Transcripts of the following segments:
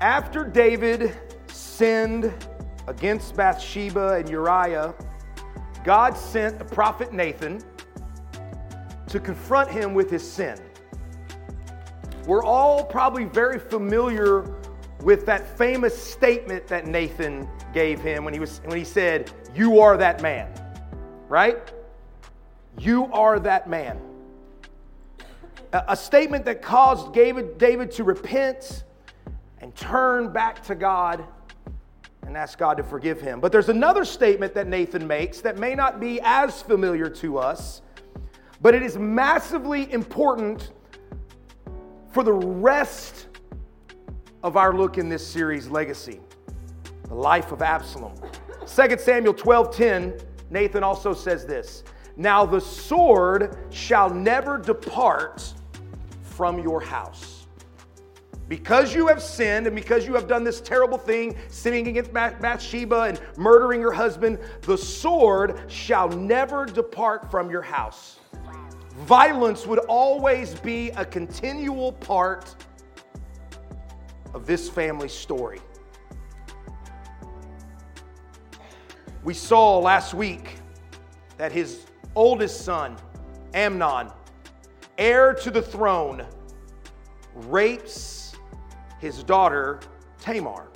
After David sinned against Bathsheba and Uriah, God sent the prophet Nathan to confront him with his sin. We're all probably very familiar with that famous statement that Nathan gave him when he, was, when he said, You are that man, right? You are that man. A, statement that caused David, David to repent and turn back to God and ask God to forgive him. But there's another statement that Nathan makes that may not be as familiar to us, but it is massively important for the rest of our look in this series, Legacy, the life of Absalom. 2 Samuel 12:10, Nathan also says this. Now the sword shall never depart from your house. Because you have sinned and because you have done this terrible thing, sinning against Bathsheba and murdering her husband, the sword shall never depart from your house. Violence would always be a continual part of this family story. We saw last week that his oldest son, Amnon, heir to the throne, rapes his daughter Tamar.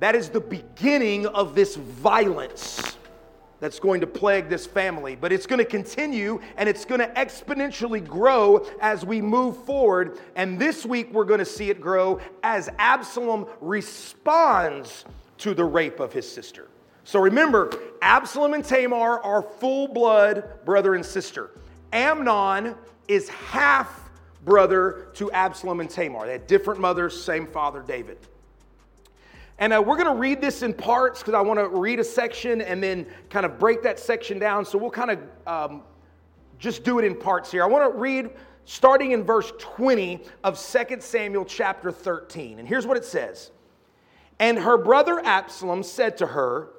That is the beginning of this violence that's going to plague this family. But it's going to continue and it's going to exponentially grow as we move forward. And this week we're going to see it grow as Absalom responds to the rape of his sister. So remember, Absalom and Tamar are full blood brother and sister. Amnon is half brother to Absalom and Tamar. They had different mothers, same father, David. And uh, we're going to read this in parts because I want to read a section and then kind of break that section down. So we'll kind of um, just do it in parts here. I want to read starting in verse 20 of 2 Samuel chapter 13. And here's what it says And her brother Absalom said to her,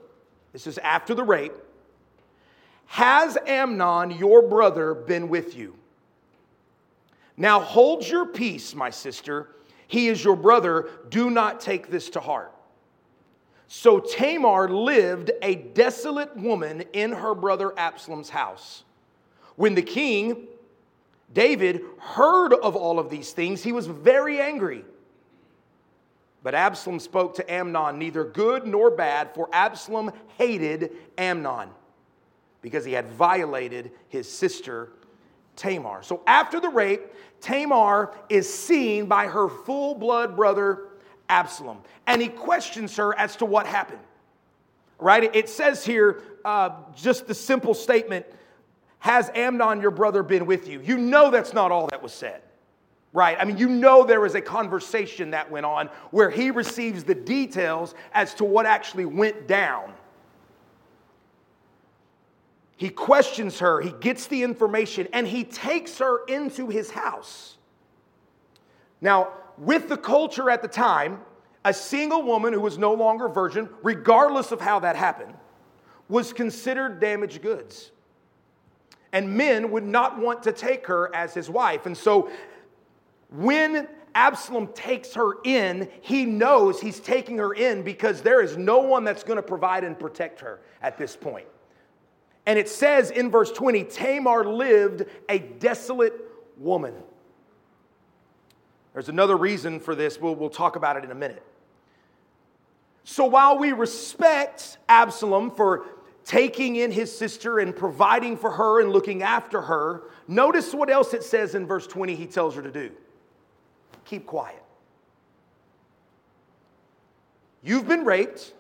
This is after the rape, Has Amnon, your brother, been with you? Now hold your peace, my sister. He is your brother. Do not take this to heart. So Tamar lived a desolate woman in her brother Absalom's house. When the king, David, heard of all of these things, he was very angry. But Absalom spoke to Amnon, neither good nor bad, for Absalom hated Amnon because he had violated his sister Tamar. So after the rape, Tamar is seen by her full blood brother Absalom, and he questions her as to what happened. Right? It says here uh, just the simple statement Has Amnon, your brother, been with you? You know that's not all that was said. Right? I mean, you know there was a conversation that went on where he receives the details as to what actually went down. He questions her, he gets the information, and he takes her into his house. Now, with the culture at the time, a single woman who was no longer virgin, regardless of how that happened, was considered damaged goods. And men would not want to take her as his wife. And so when Absalom takes her in, he knows he's taking her in because there is no one that's going to provide and protect her at this point. And it says in verse 20 Tamar lived a desolate woman. There's another reason for this. We'll, we'll talk about it in a minute. So while we respect Absalom for taking in his sister and providing for her and looking after her, notice what else it says in verse 20 he tells her to do keep quiet. You've been raped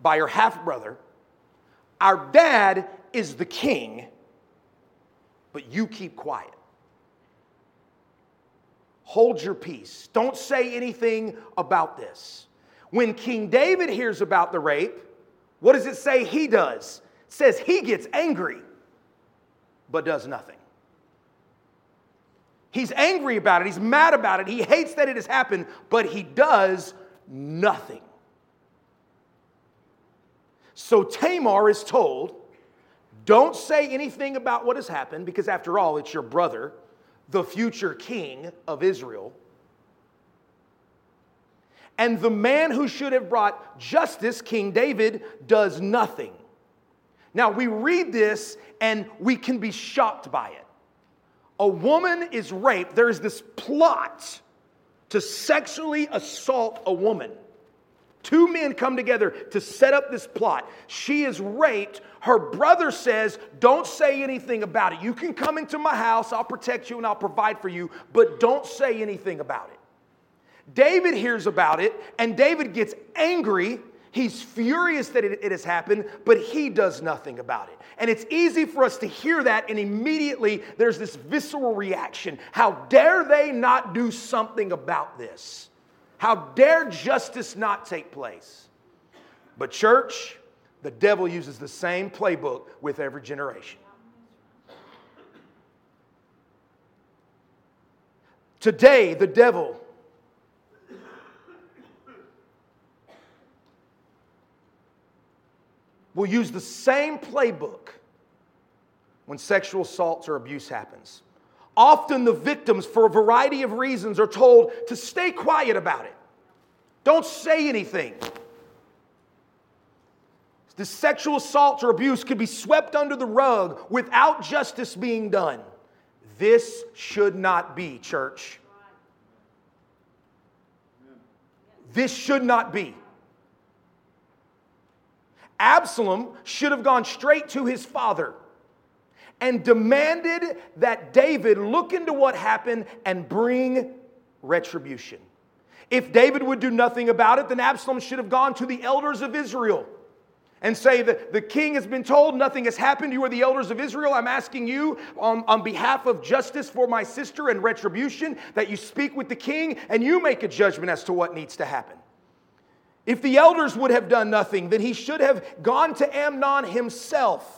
by your half brother our dad is the king, but you keep quiet. Hold your peace. Don't say anything about this. When King David hears about the rape, what does it say he does? It says he gets angry, but does nothing. He's angry about it. He's mad about it. He hates that it has happened, but he does nothing. So Tamar is told, don't say anything about what has happened because, after all, it's your brother. the future king of Israel. And the man who should have brought justice, King David, does nothing. Now, we read this and we can be shocked by it. A woman is raped. There is this plot to sexually assault a woman. Two men come together to set up this plot. She is raped. Her brother says, Don't say anything about it. You can come into my house, I'll protect you and I'll provide for you, but don't say anything about it. David hears about it, and David gets angry He's furious that it, it, has happened, but he does nothing about it. And it's easy for us to hear that, and immediately there's this visceral reaction. How dare they not do something about this? How dare justice not take place? But, church, the devil uses the same playbook with every generation. Today, the devil will use the same playbook when sexual assault or abuse happens. Often the victims, for a variety of reasons, are told to stay quiet about it. Don't say anything. The sexual assault or abuse could be swept under the rug without justice being done. This should not be, church. This should not be. Absalom should have gone straight to his father and demanded that David look into what happened and bring retribution. If David would do nothing about it, then Absalom should have gone to the elders of Israel and say that the king has been told nothing has happened. You are the elders of Israel. I'm asking you on, on behalf of justice for my sister and retribution that you speak with the king and you make a judgment as to what needs to happen. If the elders would have done nothing, then he should have gone to Amnon himself,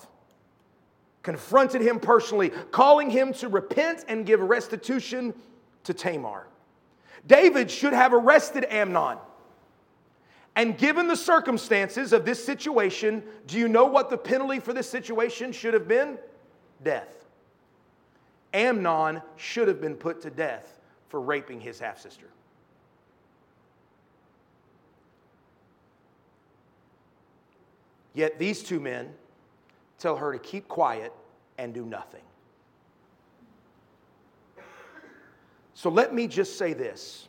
confronted him personally, calling him to repent and give restitution to Tamar. David should have arrested Amnon. And given the circumstances of this situation, do you know what the penalty for this situation should have been? Death. Amnon should have been put to death for raping his half sister. Yet these two men tell her to keep quiet and do nothing. So let me just say this.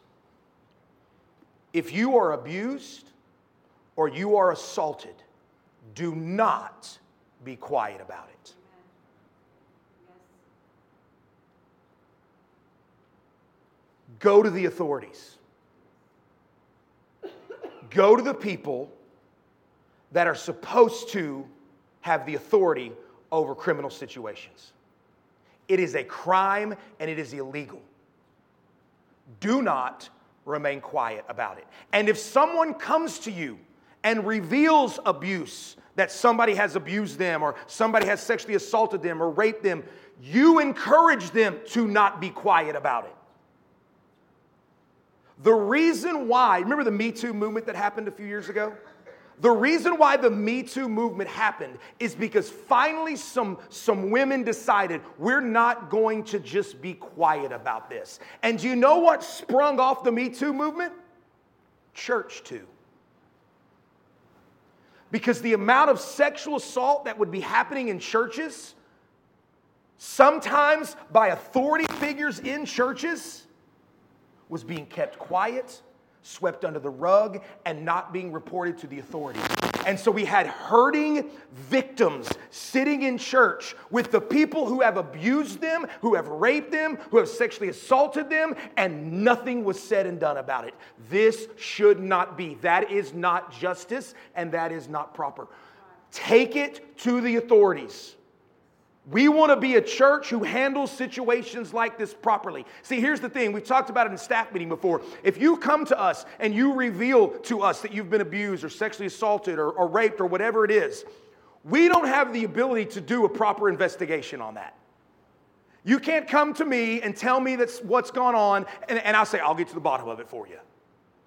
If you are abused or you are assaulted, do not be quiet about it. Go to the authorities. Go to the people that are supposed to have the authority over criminal situations. It is a crime and it is illegal. Do not remain quiet about it. And if someone comes to you and reveals abuse, that somebody has abused them or somebody has sexually assaulted them or raped them, you encourage them to not be quiet about it. The reason why, remember the Me Too movement that happened a few years ago? The reason why the Me Too movement happened is because finally some, some women decided we're not going to just be quiet about this. And do you know what sprung off the Me Too movement? Church too. Because the amount of sexual assault that would be happening in churches, sometimes by authority figures in churches, was being kept quiet swept under the rug and not being reported to the authorities. And so we had hurting victims sitting in church with the people who have abused them, who have raped them, who have sexually assaulted them, and nothing was said and done about it. This should not be. That is not justice and that is not proper. Take it to the authorities. We want to be a church who handles situations like this properly. See, here's the thing. We've talked about it in staff meeting before. If you come to us and you reveal to us that you've been abused or sexually assaulted or, or raped or whatever it is, we don't have the ability to do a proper investigation on that. You can't come to me and tell me that's what's gone on, and, and I'll say, I'll get to the bottom of it for you.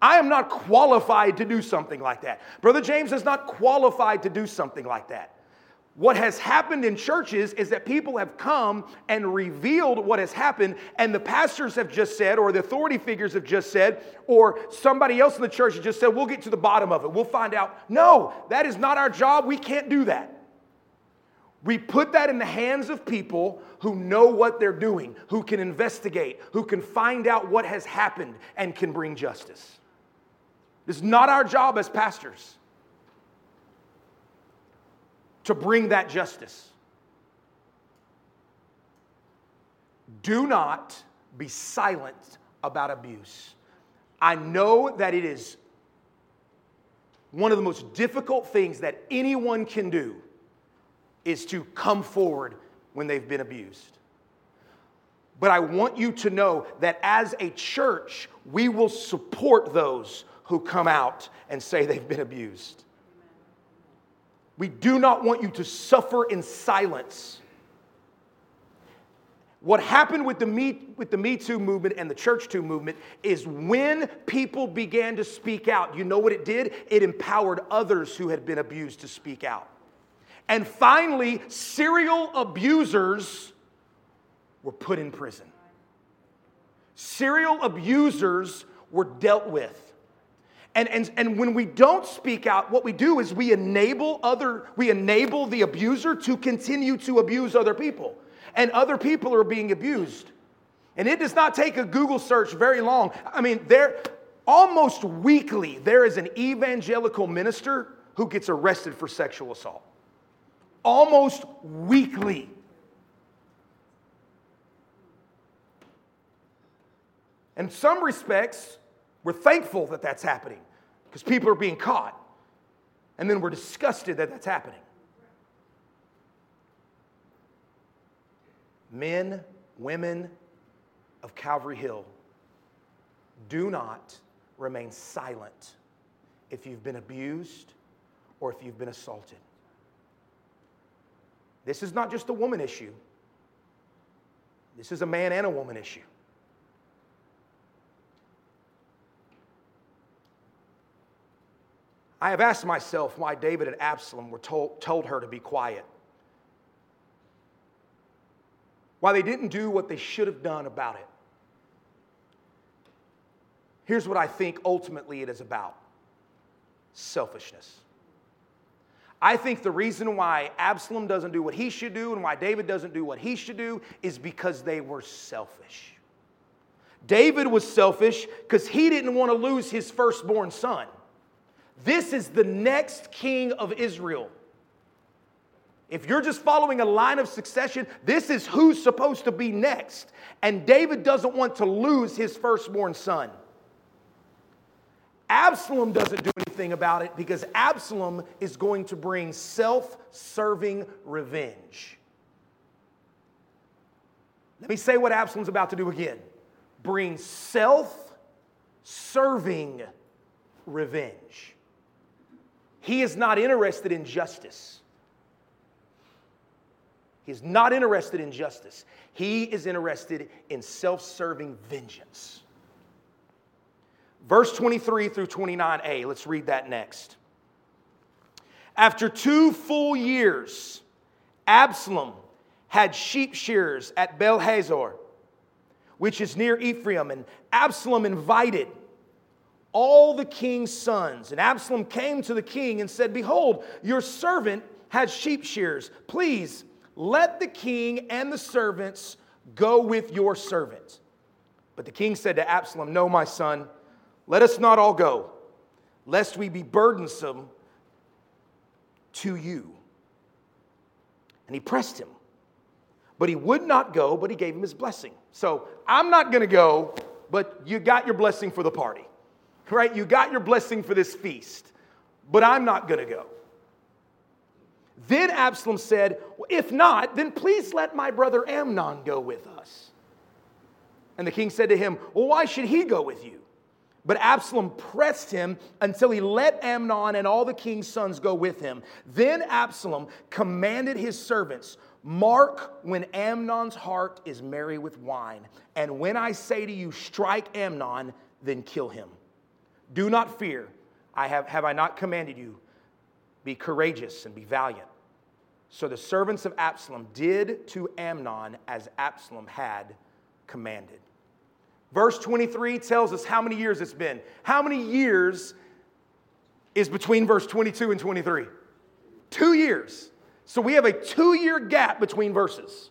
I am not qualified to do something like that. Brother James is not qualified to do something like that. What has happened in churches is that people have come and revealed what has happened, and the pastors have just said, or the authority figures have just said, or somebody else in the church has just said, We'll get to the bottom of it. We'll find out. No, that is not our job. We can't do that. We put that in the hands of people who know what they're doing, who can investigate, who can find out what has happened, and can bring justice. It's not our job as pastors to bring that justice. Do not be silent about abuse. I know that it is one of the most difficult things that anyone can do is to come forward when they've been abused. But I want you to know that as a church, we will support those who come out and say they've been abused. We do not want you to suffer in silence. What happened with the, Me, with the Me Too movement and the Church Too movement is when people began to speak out, you know what it did? It empowered others who had been abused to speak out. And finally, serial abusers were put in prison. Serial abusers were dealt with. And, and, and when we don't speak out, what we do is we enable other, we enable the abuser to continue to abuse other people. And other people are being abused. And it does not take a Google search very long. I mean, there almost weekly there is an evangelical minister who gets arrested for sexual assault. Almost weekly. In some respects, we're thankful that that's happening because people are being caught. And then we're disgusted that that's happening. Men, women of Calvary Hill, do not remain silent if you've been abused or if you've been assaulted. This is not just a woman issue, this is a man and a woman issue. I have asked myself why David and Absalom were told, told her to be quiet. Why they didn't do what they should have done about it. Here's what I think ultimately it is about selfishness. I think the reason why Absalom doesn't do what he should do and why David doesn't do what he should do is because they were selfish. David was selfish because he didn't want to lose his firstborn son. This is the next king of Israel. If you're just following a line of succession, this is who's supposed to be next. And David doesn't want to lose his firstborn son. Absalom doesn't do anything about it because Absalom is going to bring self serving revenge. Let me say what Absalom's about to do again bring self serving revenge. He is not interested in justice. He is not interested in justice. He is interested in self serving vengeance. Verse 23 through 29a, let's read that next. After two full years, Absalom had sheep shearers at Baal Hazor, which is near Ephraim, and Absalom invited all the king's sons. And Absalom came to the king and said, Behold, your servant has sheep shears. Please let the king and the servants go with your servant. But the king said to Absalom, No, my son, let us not all go, lest we be burdensome to you. And he pressed him. But he would not go, but he gave him his blessing. So I'm not going to go, but you got your blessing for the party right? You got your blessing for this feast, but I'm not going to go. Then Absalom said, If not, then please let my brother Amnon go with us. And the king said to him, Well, why should he go with you? But Absalom pressed him until he let Amnon and all the king's sons go with him. Then Absalom commanded his servants, Mark when Amnon's heart is merry with wine. And when I say to you, strike Amnon, then kill him. Do not fear. I have, have I not commanded you? Be courageous and be valiant. So the servants of Absalom did to Amnon as Absalom had commanded. Verse 23 tells us how many years it's been. How many years is between verse 22 and 23? Two years. So we have a two year gap between verses.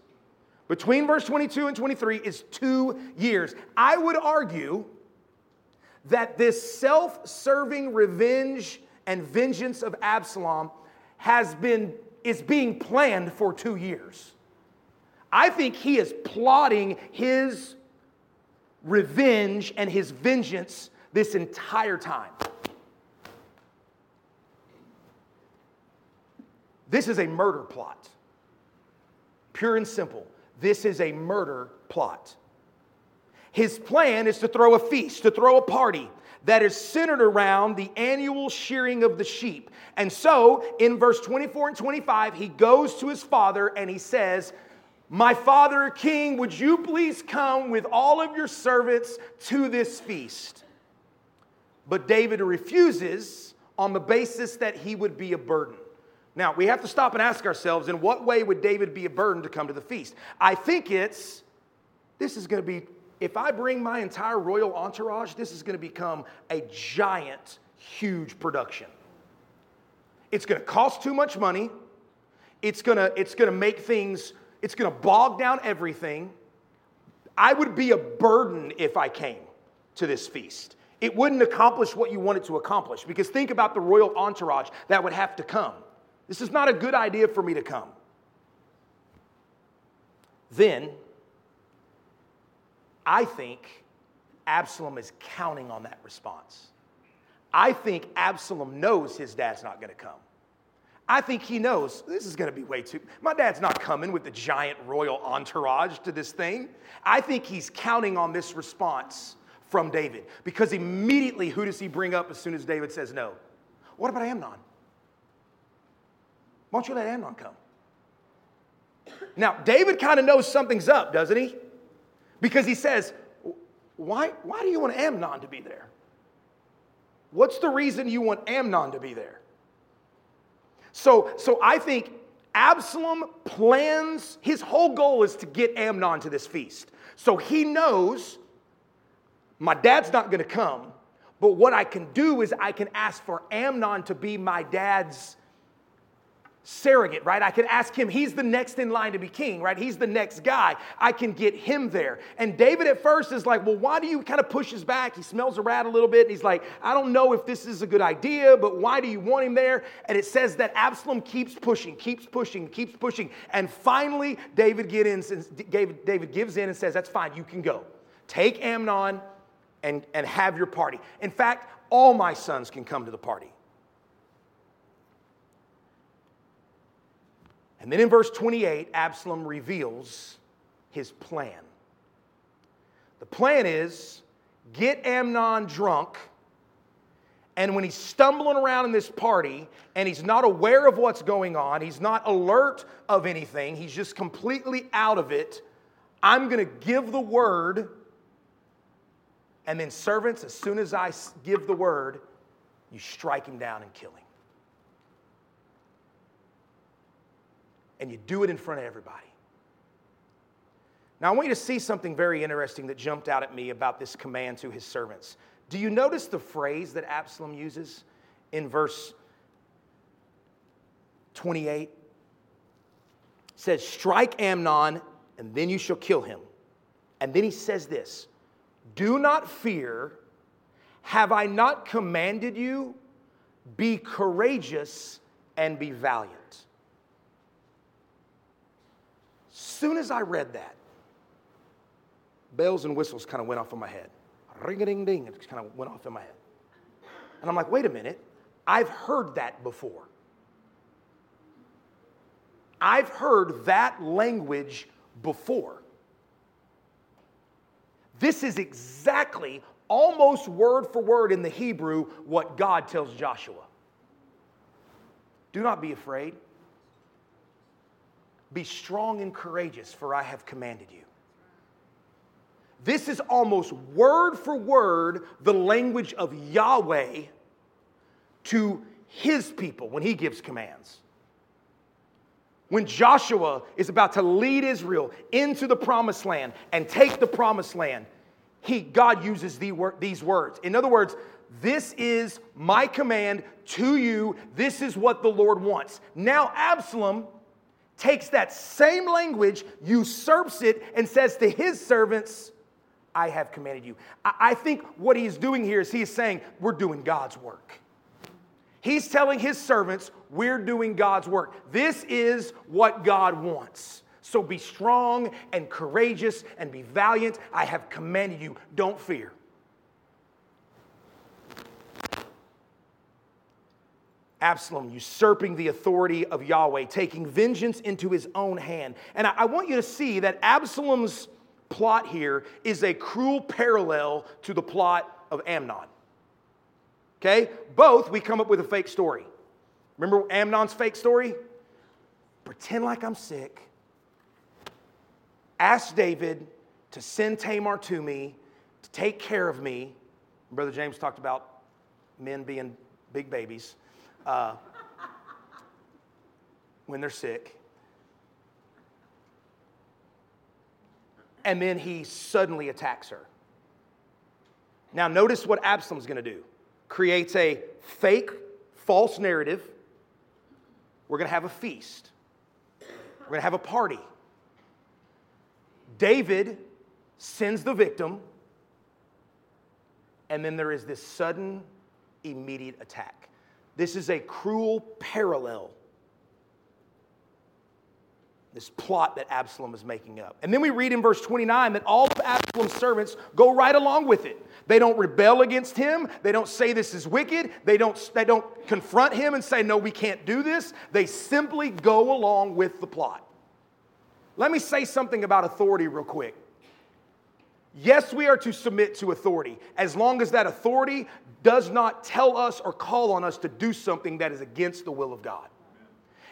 Between verse 22 and 23 is two years. I would argue that this self serving revenge and vengeance of Absalom has been is being planned for two years. I think he is plotting his revenge and his vengeance this entire time. This is a murder plot. Pure and simple. This is a murder plot. His plan is to throw a feast, to throw a party that is centered around the annual shearing of the sheep. And so, in verse 24 and 25, he goes to his father and he says, My father, king, would you please come with all of your servants to this feast? But David refuses on the basis that he would be a burden. Now, we have to stop and ask ourselves in what way would David be a burden to come to the feast? I think it's this is going to be if I bring my entire royal entourage, this is going to become a giant, huge production. It's going to cost too much money. It's going to, it's going to make things, it's going to bog down everything. I would be a burden if I came to this feast. It wouldn't accomplish what you wanted to accomplish because think about the royal entourage that would have to come. This is not a good idea for me to come. Then I think Absalom is counting on that response. I think Absalom knows his dad's not going to come. I think he knows this is going to be way too. My dad's not coming with the giant royal entourage to this thing. I think he's counting on this response from David because immediately who does he bring up as soon as David says no? What about Amnon? Why don't you let Amnon come? Now, David kind of knows something's up, doesn't he? Because he says, why, why do you want Amnon to be there? What's the reason you want Amnon to be there? So, so I think Absalom plans, his whole goal is to get Amnon to this feast. So he knows my dad's not going to come, but what I can do is I can ask for Amnon to be my dad's surrogate, right? I can ask him, he's the next in line to be king, right? He's the next guy. I can get him there. And David at first is like, well, why do you kind of push his back? He smells a rat a little bit. And he's like, I don't know if this is a good idea, but why do you want him there? And it says that Absalom keeps pushing, keeps pushing, keeps pushing. And finally, David, get in, David, David gives in and says, that's fine, you can go. Take Amnon and, and have your party. In fact, all my sons can come to the party. And then in verse 28, Absalom reveals his plan. The plan is get Amnon drunk, and when he's stumbling around in this party and he's not aware of what's going on, he's not alert of anything, he's just completely out of it, I'm going to give the word. And then, servants, as soon as I give the word, you strike him down and kill him. And you do it in front of everybody. Now, I want you to see something very interesting that jumped out at me about this command to his servants. Do you notice the phrase that Absalom uses in verse 28? It says, Strike Amnon, and then you shall kill him. And then he says this Do not fear. Have I not commanded you? Be courageous and be valiant. Soon as I read that, bells and whistles kind of went off in my head. Ring a ding ding, it just kind of went off in my head. And I'm like, wait a minute, I've heard that before. I've heard that language before. This is exactly, almost word for word in the Hebrew, what God tells Joshua. Do not be afraid. Be strong and courageous, for I have commanded you. This is almost word for word the language of Yahweh to his people when he gives commands. When Joshua is about to lead Israel into the promised land and take the promised land, he, God uses the these words. In other words, this is my command to you. This is what the Lord wants. Now, Absalom takes that same language, usurps it, and says to his servants, I have commanded you. I think what he's doing here is he's saying, We're doing God's work. He's telling his servants, We're doing God's work. This is what God wants. So be strong and courageous and be valiant. I have commanded you. Don't fear. Absalom usurping the authority of Yahweh, taking vengeance into his own hand. And I, want you to see that Absalom's plot here is a cruel parallel to the plot of Amnon. Okay? Both we come up with a fake story. Remember Amnon's fake story? Pretend like I'm sick. Ask David to send Tamar to me to take care of me. Brother James talked about men being big babies uh, when they're sick. And then he suddenly attacks her. Now, notice what Absalom's to do creates a fake, false narrative. We're to have a feast, we're to have a party. David sends the victim, and then there is this sudden, immediate attack. This is a cruel parallel. This plot that Absalom is making up. And then we read in verse 29 that all of Absalom's servants go right along with it. They don't rebel against him. They don't say this is wicked. They don't, they don't confront him and say, no, we can't do this. They simply go along with the plot. Let me say something about authority real quick. Yes, we are to submit to authority as long as that authority does not tell us or call on us to do something that is against the will of God.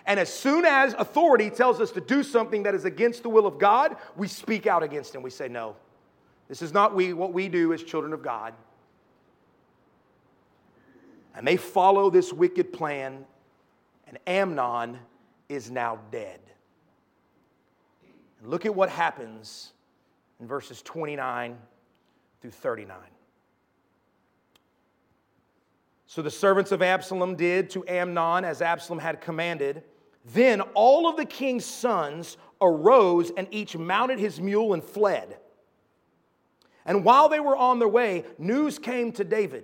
And as soon as authority tells us to do something that is against the will of God, we speak out against it. We say, No, this is not we, what we do as children of God. And they follow this wicked plan, and Amnon is now dead. And look at what happens in verses 29 through 39. So the servants of Absalom did to Amnon as Absalom had commanded. Then all of the king's sons arose and each mounted his mule and fled. And while they were on their way, news came to David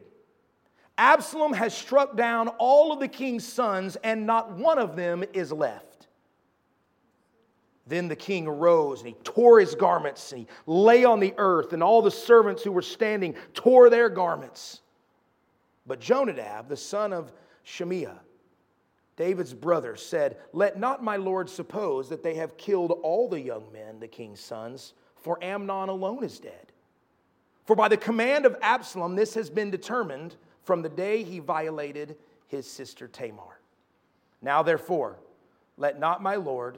Absalom has struck down all of the king's sons, and not one of them is left. Then the king arose and he tore his garments and he lay on the earth, and all the servants who were standing tore their garments. But Jonadab, the son of Shimeah, David's brother, said, Let not my lord suppose that they have killed all the young men, the king's sons, for Amnon alone is dead. For by the command of Absalom, this has been determined from the day he violated his sister Tamar. Now, therefore, let not my lord,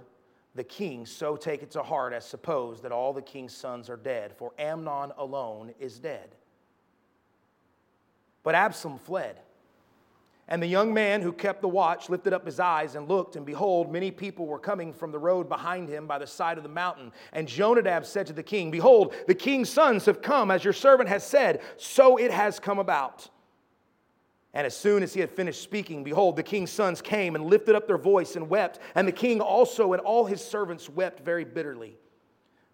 the king, so take it to heart as suppose that all the king's sons are dead, for Amnon alone is dead. But Absalom fled. And the young man who kept the watch lifted up his eyes and looked, and behold, many people were coming from the road behind him by the side of the mountain. And Jonadab said to the king, Behold, the king's sons have come, as your servant has said, so it has come about. And as soon as he had finished speaking, behold, the king's sons came and lifted up their voice and wept. And the king also and all his servants wept very bitterly.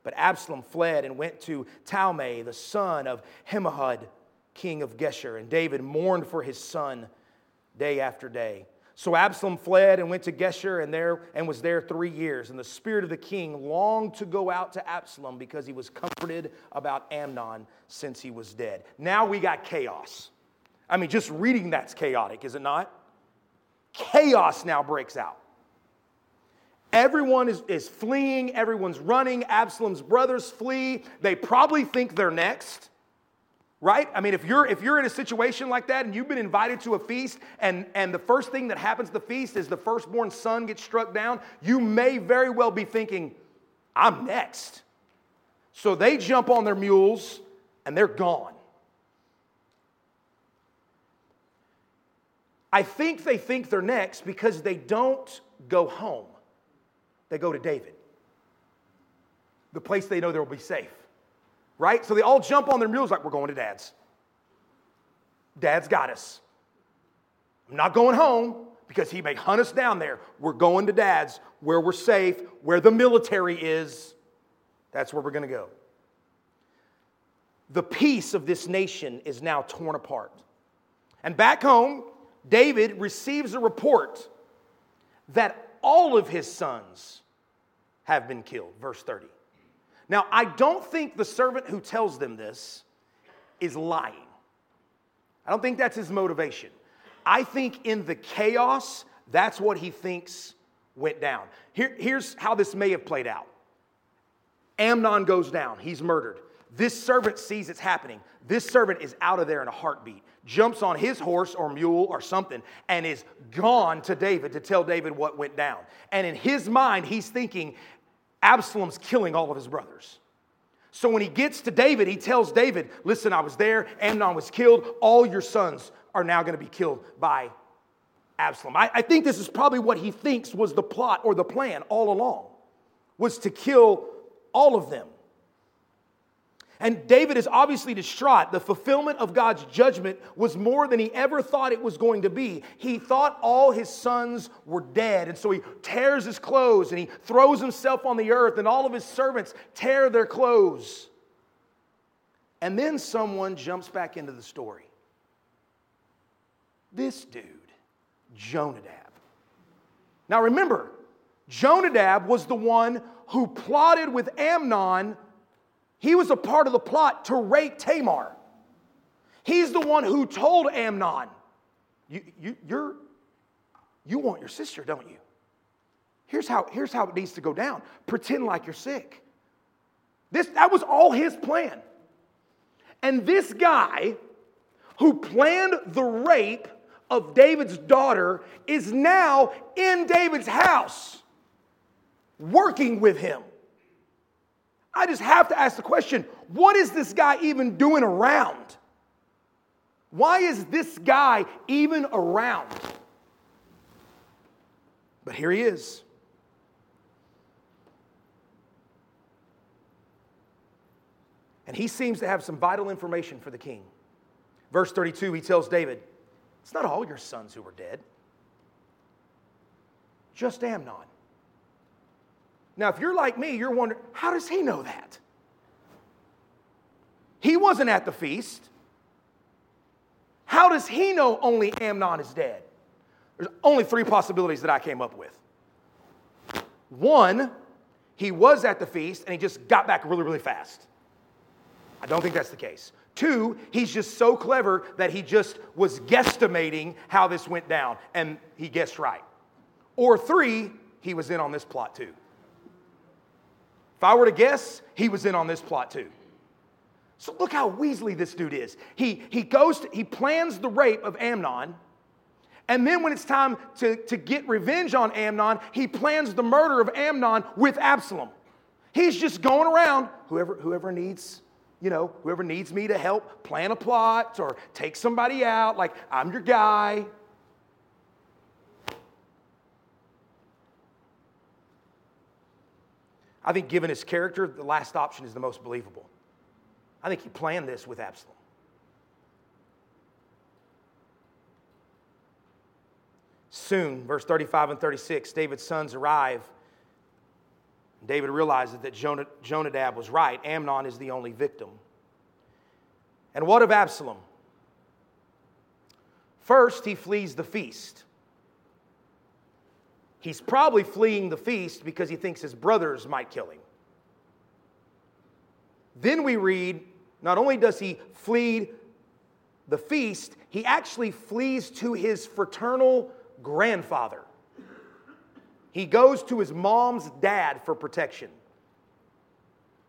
But Absalom fled and went to Talmai, the son of Ammihud king of Geshur. And David mourned for his son day after day. So Absalom fled and went to Geshur and there and was there three years. And the spirit of the king longed to go out to Absalom because he was comforted about Amnon since he was dead. Now we got chaos. I mean, just reading that's chaotic, is it not? Chaos now breaks out. Everyone is, is fleeing, everyone's running. Absalom's brothers flee. They probably think they're next right? I mean if you're if you're in a situation like that and you've been invited to a feast and and the first thing that happens the feast is the firstborn son gets struck down you may very well be thinking i'm next. So they jump on their mules and they're gone. I think they think they're next because they don't go home. They go to David, the place they know they'll be safe, right? So they all jump on their mules like, we're going to dad's. Dad's got us. I'm not going home because he may hunt us down there. We're going to dad's where we're safe, where the military is. That's where we're going to go. The peace of this nation is now torn apart. And back home, David receives a report that all of his sons have been killed. Verse 30. Now, I don't think the servant who tells them this is lying. I don't think that's his motivation. I think in the chaos, that's what he thinks went down. Here, here's how this may have played out Amnon goes down, he's murdered. This servant sees it's happening. This servant is out of there in a heartbeat, jumps on his horse or mule or something, and is gone to David to tell David what went down. And in his mind, he's thinking, Absalom's killing all of his brothers. So when he gets to David, he tells David, Listen, I was there, Amnon was killed, all your sons are now going to be killed by Absalom. I, I, think this is probably what he thinks was the plot or the plan all along, was to kill all of them. And David is obviously distraught. The fulfillment of God's judgment was more than he ever thought it was going to be. He thought all his sons were dead. And so he tears his clothes and he throws himself on the earth, and all of his servants tear their clothes. And then someone jumps back into the story. This dude, Jonadab. Now remember, Jonadab was the one who plotted with Amnon he was a part of the plot to rape Tamar. He's the one who told Amnon, you, you, you're, you want your sister, don't you? Here's how, here's how it needs to go down pretend like you're sick. This, that was all his plan. And this guy who planned the rape of David's daughter is now in David's house working with him. I just have to ask the question what is this guy even doing around? Why is this guy even around? But here he is. And he seems to have some vital information for the king. Verse 32, he tells David, It's not all your sons who are dead, just Amnon. Now, if you're like me, you're wondering, how does he know that? He wasn't at the feast. How does he know only Amnon is dead? There's only three possibilities that I came up with. One, he was at the feast and he just got back really, really fast. I don't think that's the case. Two, he's just so clever that he just was guesstimating how this went down and he guessed right. Or three, he was in on this plot too. If I were to guess, he was in on this plot too. So look how Weasley this dude is. He, he goes, to, he plans the rape of Amnon. And then when it's time to, to get revenge on Amnon, he plans the murder of Amnon with Absalom. He's just going around, whoever, whoever needs, you know, whoever needs me to help plan a plot or take somebody out, like, I'm your guy. I think, given his character, the last option is the most believable. I think he planned this with Absalom. Soon, verse 35 and 36, David's sons arrive. David realizes that Jonadab was right. Amnon is the only victim. And what of Absalom? First, he flees the feast. He's probably fleeing the feast because he thinks his brothers might kill him. Then we read not only does he flee the feast, he actually flees to his fraternal grandfather. He goes to his mom's dad for protection.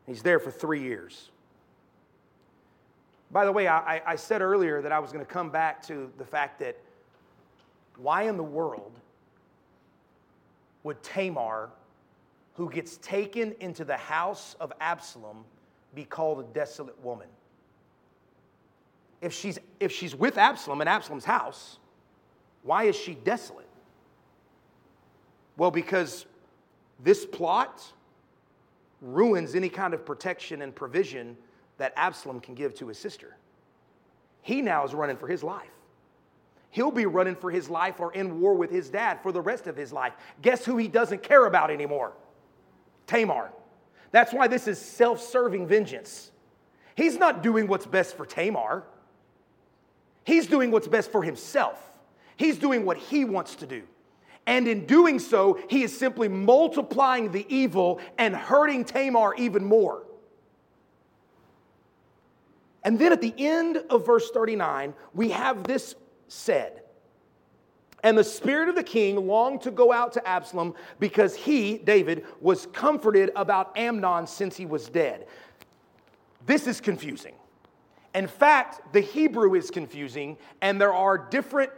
He's there for three years. By the way, I, I said earlier that I was going to come back to the fact that why in the world would Tamar, who gets taken into the house of Absalom, be called a desolate woman? If she's, if she's with Absalom in Absalom's house, why is she desolate? Well, because this plot ruins any kind of protection and provision that Absalom can give to his sister. He now is running for his life. He'll be running for his life or in war with his dad for the rest of his life. Guess who he doesn't care about anymore? Tamar. That's why this is self serving vengeance. He's not doing what's best for Tamar, he's doing what's best for himself. He's doing what he wants to do. And in doing so, he is simply multiplying the evil and hurting Tamar even more. And then at the end of verse 39, we have this said. And the spirit of the king longed to go out to Absalom because he, David, was comforted about Amnon since he was dead. This is confusing. In fact, the Hebrew is confusing, and there are different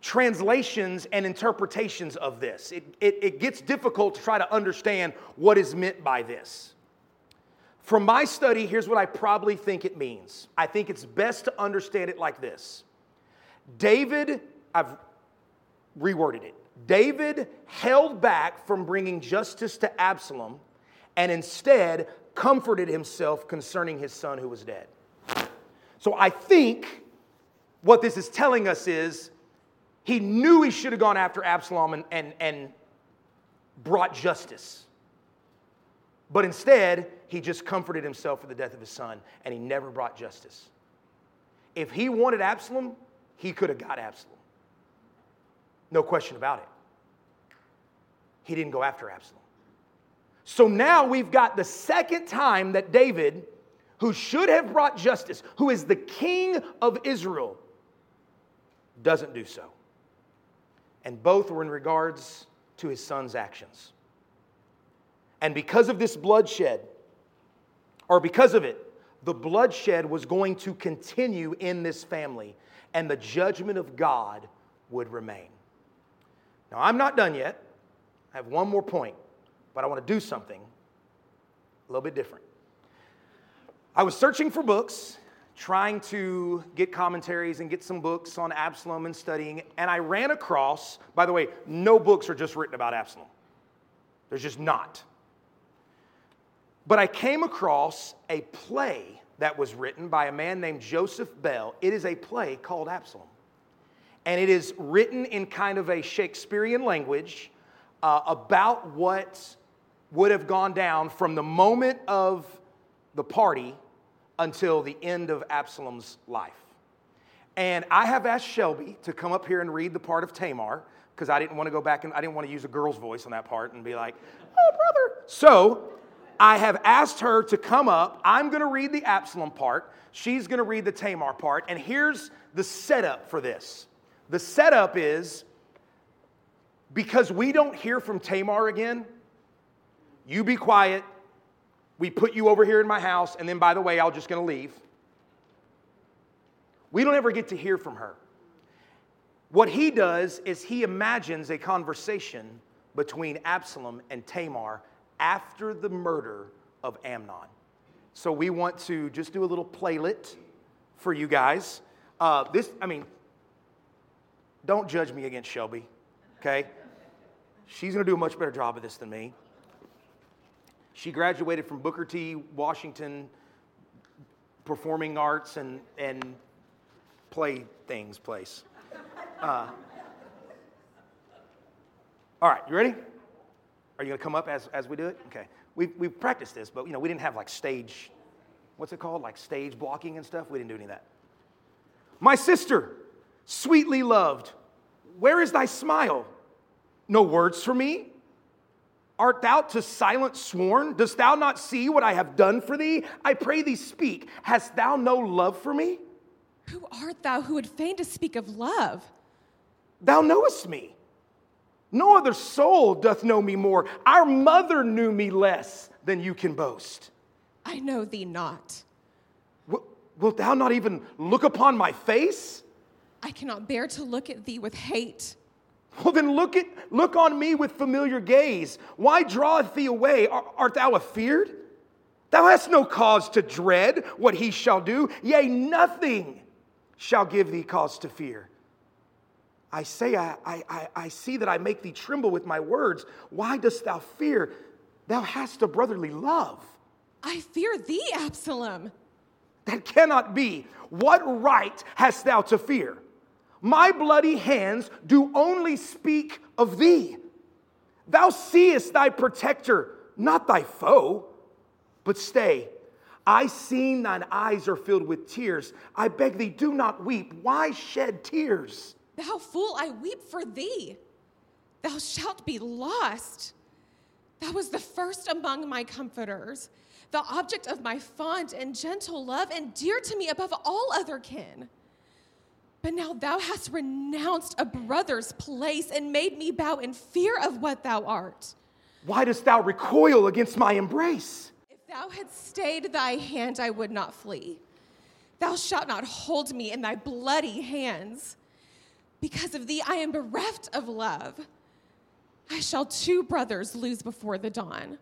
translations and interpretations of this. It, it, it, gets difficult to try to understand what is meant by this. From my study, here's what I probably think it means. I think it's best to understand it like this David, I've reworded it. David held back from bringing justice to Absalom and instead comforted himself concerning his son who was dead. So I think what this is telling us is he knew he should have gone after Absalom and, and, and brought justice. But instead, he just comforted himself for the death of his son and he never brought justice. If he wanted Absalom, he could have got Absalom. No question about it. He didn't go after Absalom. So now we've got the second time that David, who should have brought justice, who is the king of Israel, doesn't do so. And both were in regards to his son's actions. And because of this bloodshed, or because of it, the bloodshed was going to continue in this family and the judgment of God would remain. Now, I'm not done yet. I have one more point, but I want to do something a little bit different. I was searching for books, trying to get commentaries and get some books on Absalom and studying, and I ran across, by the way, no books are just written about Absalom. There's just not. But I came across a play that was written by a man named Joseph Bell. It is a play called Absalom. And it is written in kind of a Shakespearean language uh, about what would have gone down from the moment of the party until the end of Absalom's life. And I have asked Shelby to come up here and read the part of Tamar because I didn't want to go back and I didn't want to use a girl's voice on that part and be like, oh, brother. So I have asked her to come up. I'm going to read the Absalom part. She's going to read the Tamar part. And here's the setup for this the setup is because we don't hear from Tamar again, you be quiet. We put you over here in my house, and then by the way, I'm just going to leave. We don't ever get to hear from her. What he does is he imagines a conversation between Absalom and Tamar after the murder of Amnon. So we want to just do a little playlet for you guys. Uh, this, I mean, don't judge me against Shelby, okay? She's gonna do a much better job of this than me. She graduated from Booker T. Washington Performing Arts and, and Play Things place. Uh, all right, you ready? Are you going to come up as, as we do it? Okay. We've, we've practiced this, but you know, we didn't have like stage, what's it called? Like stage blocking and stuff. We didn't do any of that. My sister, sweetly loved, where is thy smile? No words for me? Art thou to silence sworn? Dost thou not see what I have done for thee? I pray thee, speak. Hast thou no love for me? Who art thou who would fain to speak of love? Thou knowest me. No other soul doth know me more. Our mother knew me less than you can boast. I know thee not. W- wilt thou not even look upon my face? I cannot bear to look at thee with hate. Well, then look, at, look on me with familiar gaze. Why draweth thee away? Art, art thou afeared? Thou hast no cause to dread what he shall do. Yea, nothing shall give thee cause to fear. I say, I, I, I see that I make thee tremble with my words. Why dost thou fear? Thou hast a brotherly love. I fear thee, Absalom. That cannot be. What right hast thou to fear? My bloody hands do only speak of thee. Thou seest thy protector, not thy foe. But stay, I seen thine eyes are filled with tears. I beg thee, do not weep. Why shed tears? Thou fool, I weep for thee. Thou shalt be lost. Thou was the first among my comforters, the object of my fond and gentle love, and dear to me above all other kin. But now thou hast renounced a brother's place and made me bow in fear of what thou art. Why dost thou recoil against my embrace? If thou hadst stayed thy hand, I would not flee. Thou shalt not hold me in thy bloody hands. Because of thee, I am bereft of love. I shall two brothers lose before the dawn.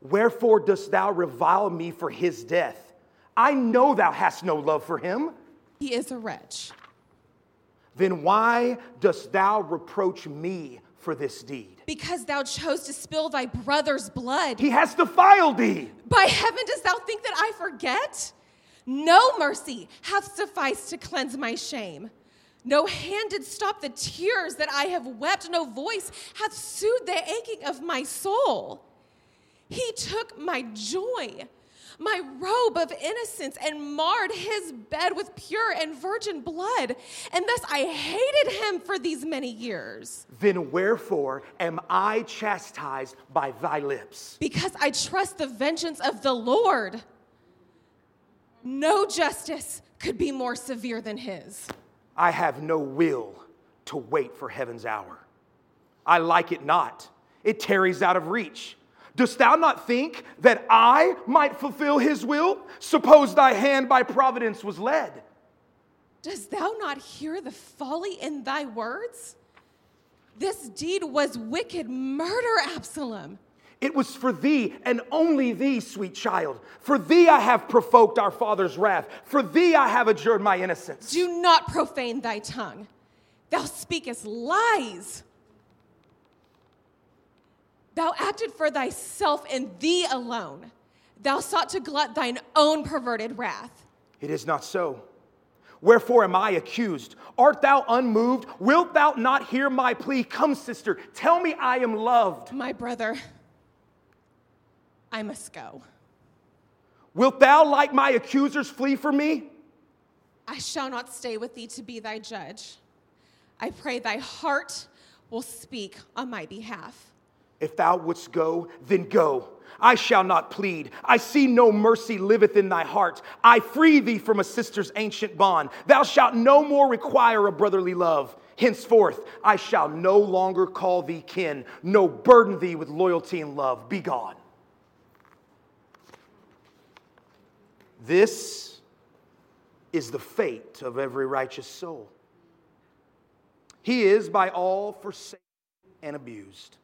Wherefore dost thou revile me for his death? I know thou hast no love for him. He is a wretch. Then why dost thou reproach me for this deed? Because thou chose to spill thy brother's blood. He has defiled thee. By heaven, dost thou think that I forget? No mercy hath sufficed to cleanse my shame. No hand did stop the tears that I have wept. No voice hath soothed the aching of my soul. He took my joy, my robe of innocence, and marred his bed with pure and virgin blood. And thus I hated him for these many years. Then wherefore am I chastised by thy lips? Because I trust the vengeance of the Lord. No justice could be more severe than his. I have no will to wait for heaven's hour. I like it not, it tarries out of reach. Dost thou not think that I might fulfill his will? Suppose thy hand by providence was led. Dost thou not hear the folly in thy words? This deed was wicked murder, Absalom. It was for thee and only thee, sweet child. For thee I have provoked our father's wrath. For thee I have adjured my innocence. Do not profane thy tongue. Thou speakest lies. Thou acted for thyself and thee alone. Thou sought to glut thine own perverted wrath. It is not so. Wherefore am I accused? Art thou unmoved? Wilt thou not hear my plea? Come, sister, tell me I am loved. My brother, I must go. Wilt thou, like my accusers, flee from me? I shall not stay with thee to be thy judge. I pray thy heart will speak on my behalf. If thou wouldst go, then go. I shall not plead. I see no mercy liveth in thy heart. I free thee from a sister's ancient bond. Thou shalt no more require a brotherly love. Henceforth, I shall no longer call thee kin, no burden thee with loyalty and love. Be gone. This is the fate of every righteous soul. He is by all forsaken and abused,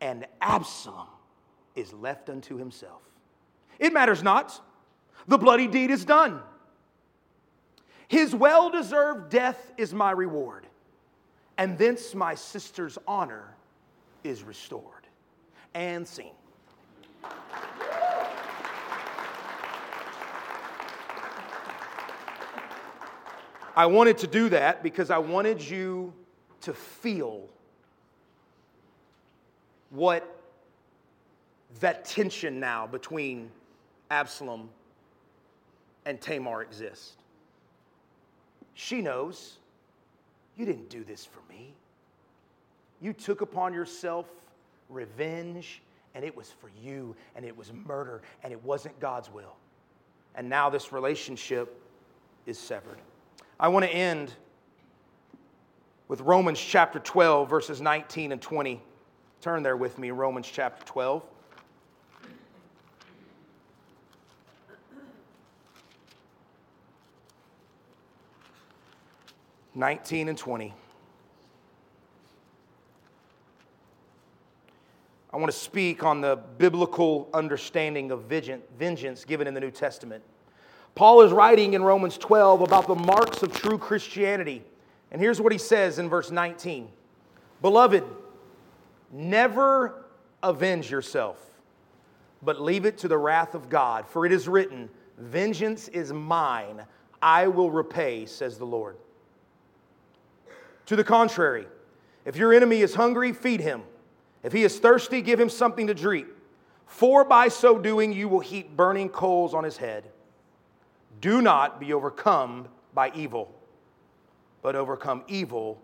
and Absalom is left unto himself. It matters not. The bloody deed is done. His well deserved death is my reward, and thence my sister's honor is restored. And seen. I wanted to do that because I wanted you to feel what that tension now between Absalom and Tamar exists. She knows you didn't do this for me. You took upon yourself revenge, and it was for you, and it was murder, and it wasn't God's will. And now this relationship is severed. I want to end with Romans chapter 12, verses 19 and 20. Turn there with me, Romans chapter 12. Nineteen and twenty. I want to speak on the biblical understanding of vengeance given in the New Testament. Paul is writing in Romans 12 about the marks of true Christianity. And here's what he says in verse 19 Beloved, never avenge yourself, but leave it to the wrath of God. For it is written, Vengeance is mine, I will repay, says the Lord. To the contrary, if your enemy is hungry, feed him. If he is thirsty, give him something to drink. For by so doing, you will heap burning coals on his head. Do not be overcome by evil, but overcome evil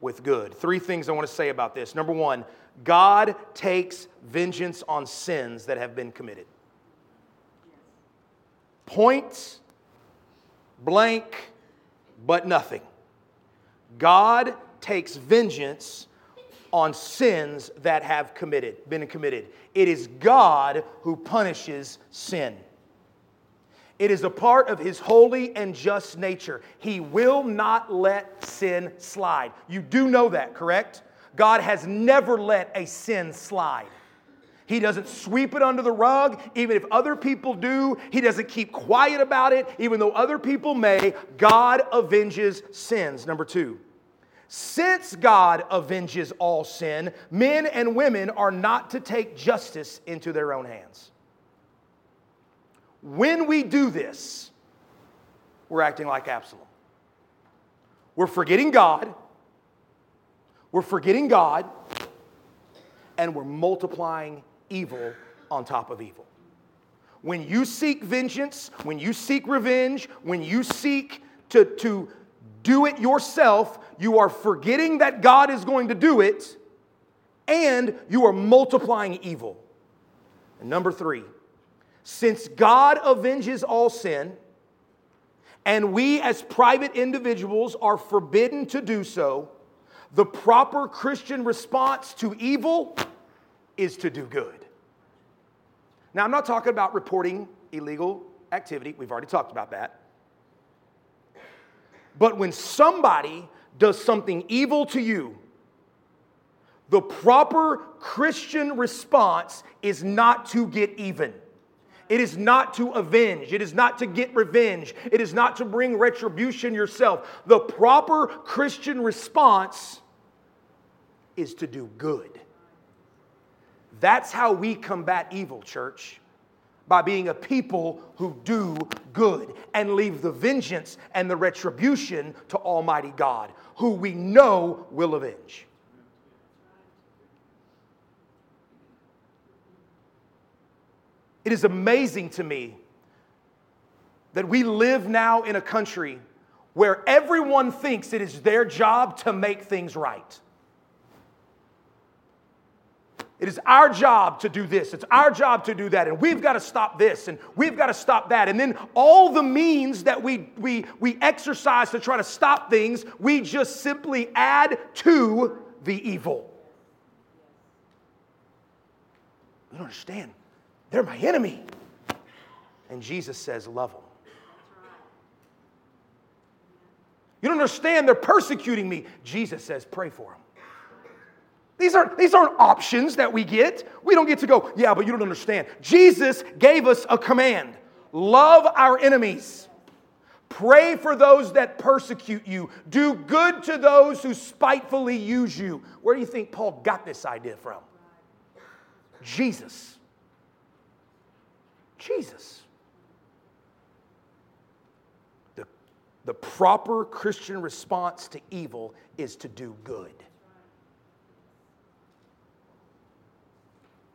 with good. Three things I want to say about this. Number one, God takes vengeance on sins that have been committed. Point blank, but nothing. God takes vengeance on sins that have committed, been committed. It is God who punishes sin. It is a part of his holy and just nature. He will not let sin slide. You do know that, correct? God has never let a sin slide. He doesn't sweep it under the rug, even if other people do. He doesn't keep quiet about it, even though other people may. God avenges sins. Number two, since God avenges all sin, men and women are not to take justice into their own hands. When we do this, we're acting like Absalom. We're forgetting God. We're forgetting God. And we're multiplying evil on top of evil. When you seek vengeance, when you seek revenge, when you seek to, to do it yourself, you are forgetting that God is going to do it, and you are multiplying evil. And number three, since God avenges all sin, and we as private individuals are forbidden to do so, the proper Christian response to evil is to do good. Now, I'm not talking about reporting illegal activity, we've already talked about that. But when somebody does something evil to you, the proper Christian response is not to get even. It is not to avenge. It is not to get revenge. It is not to bring retribution yourself. The proper Christian response is to do good. That's how we combat evil, church. By being a people who do good and leave the vengeance and the retribution to Almighty God, who we know will avenge. It is amazing to me that we live now in a country where everyone thinks it is their job to make things right. It is our job to do this. It's our job to do that. And we've got to stop this and we've got to stop that. And then all the means that we, we, we exercise to try to stop things, we just simply add to the evil. You don't understand. They're my enemy. And Jesus says, Love them. You don't understand. They're persecuting me. Jesus says, Pray for them. These aren't, these aren't options that we get. We don't get to go, yeah, but you don't understand. Jesus gave us a command love our enemies, pray for those that persecute you, do good to those who spitefully use you. Where do you think Paul got this idea from? Jesus. Jesus. The, the proper Christian response to evil is to do good.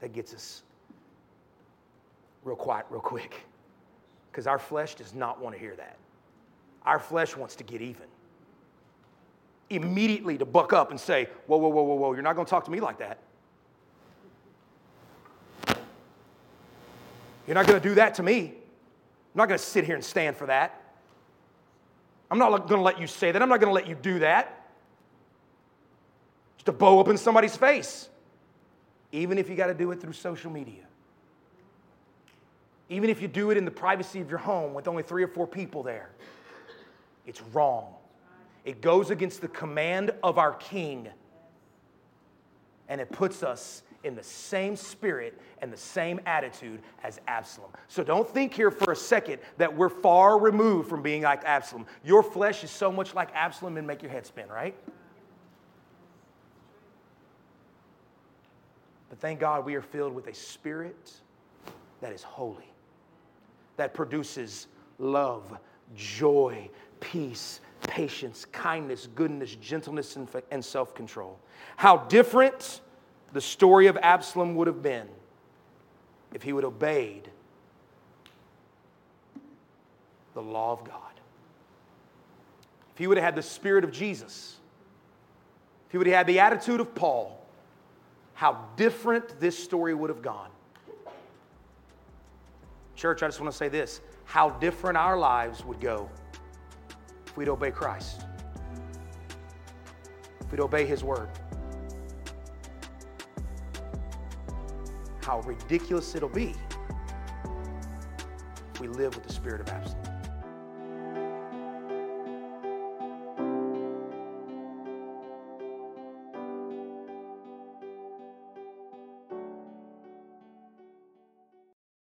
that gets us real quiet, real quick. Because our flesh does not want to hear that. Our flesh wants to get even. Immediately to buck up and say, Whoa, whoa, whoa, whoa, whoa, you're not going to talk to me like that. You're not going to do that to me. I'm not going to sit here and stand for that. I'm not going to let you say that. I'm not going to let you do that. Just to bow up in somebody's face even if you got to do it through social media. Even if you do it in the privacy of your home with only three or four people there, it's wrong. It goes against the command of our King. And it puts us in the same spirit and the same attitude as Absalom. So don't think here for a second that we're far removed from being like Absalom. Your flesh is so much like Absalom and make your head spin, right? But thank God we are filled with a spirit that is holy, that produces love, joy, peace, patience, kindness, goodness, gentleness, and self control. How different the story of Absalom would have been if he would obeyed the law of God. If he would have had the spirit of Jesus, if he would have had the attitude of Paul, how different this story would have gone. Church, I just want to say this how different our lives would go if we'd obey Christ, if we'd obey His word. how ridiculous it'll be if we live with the spirit of abstinence.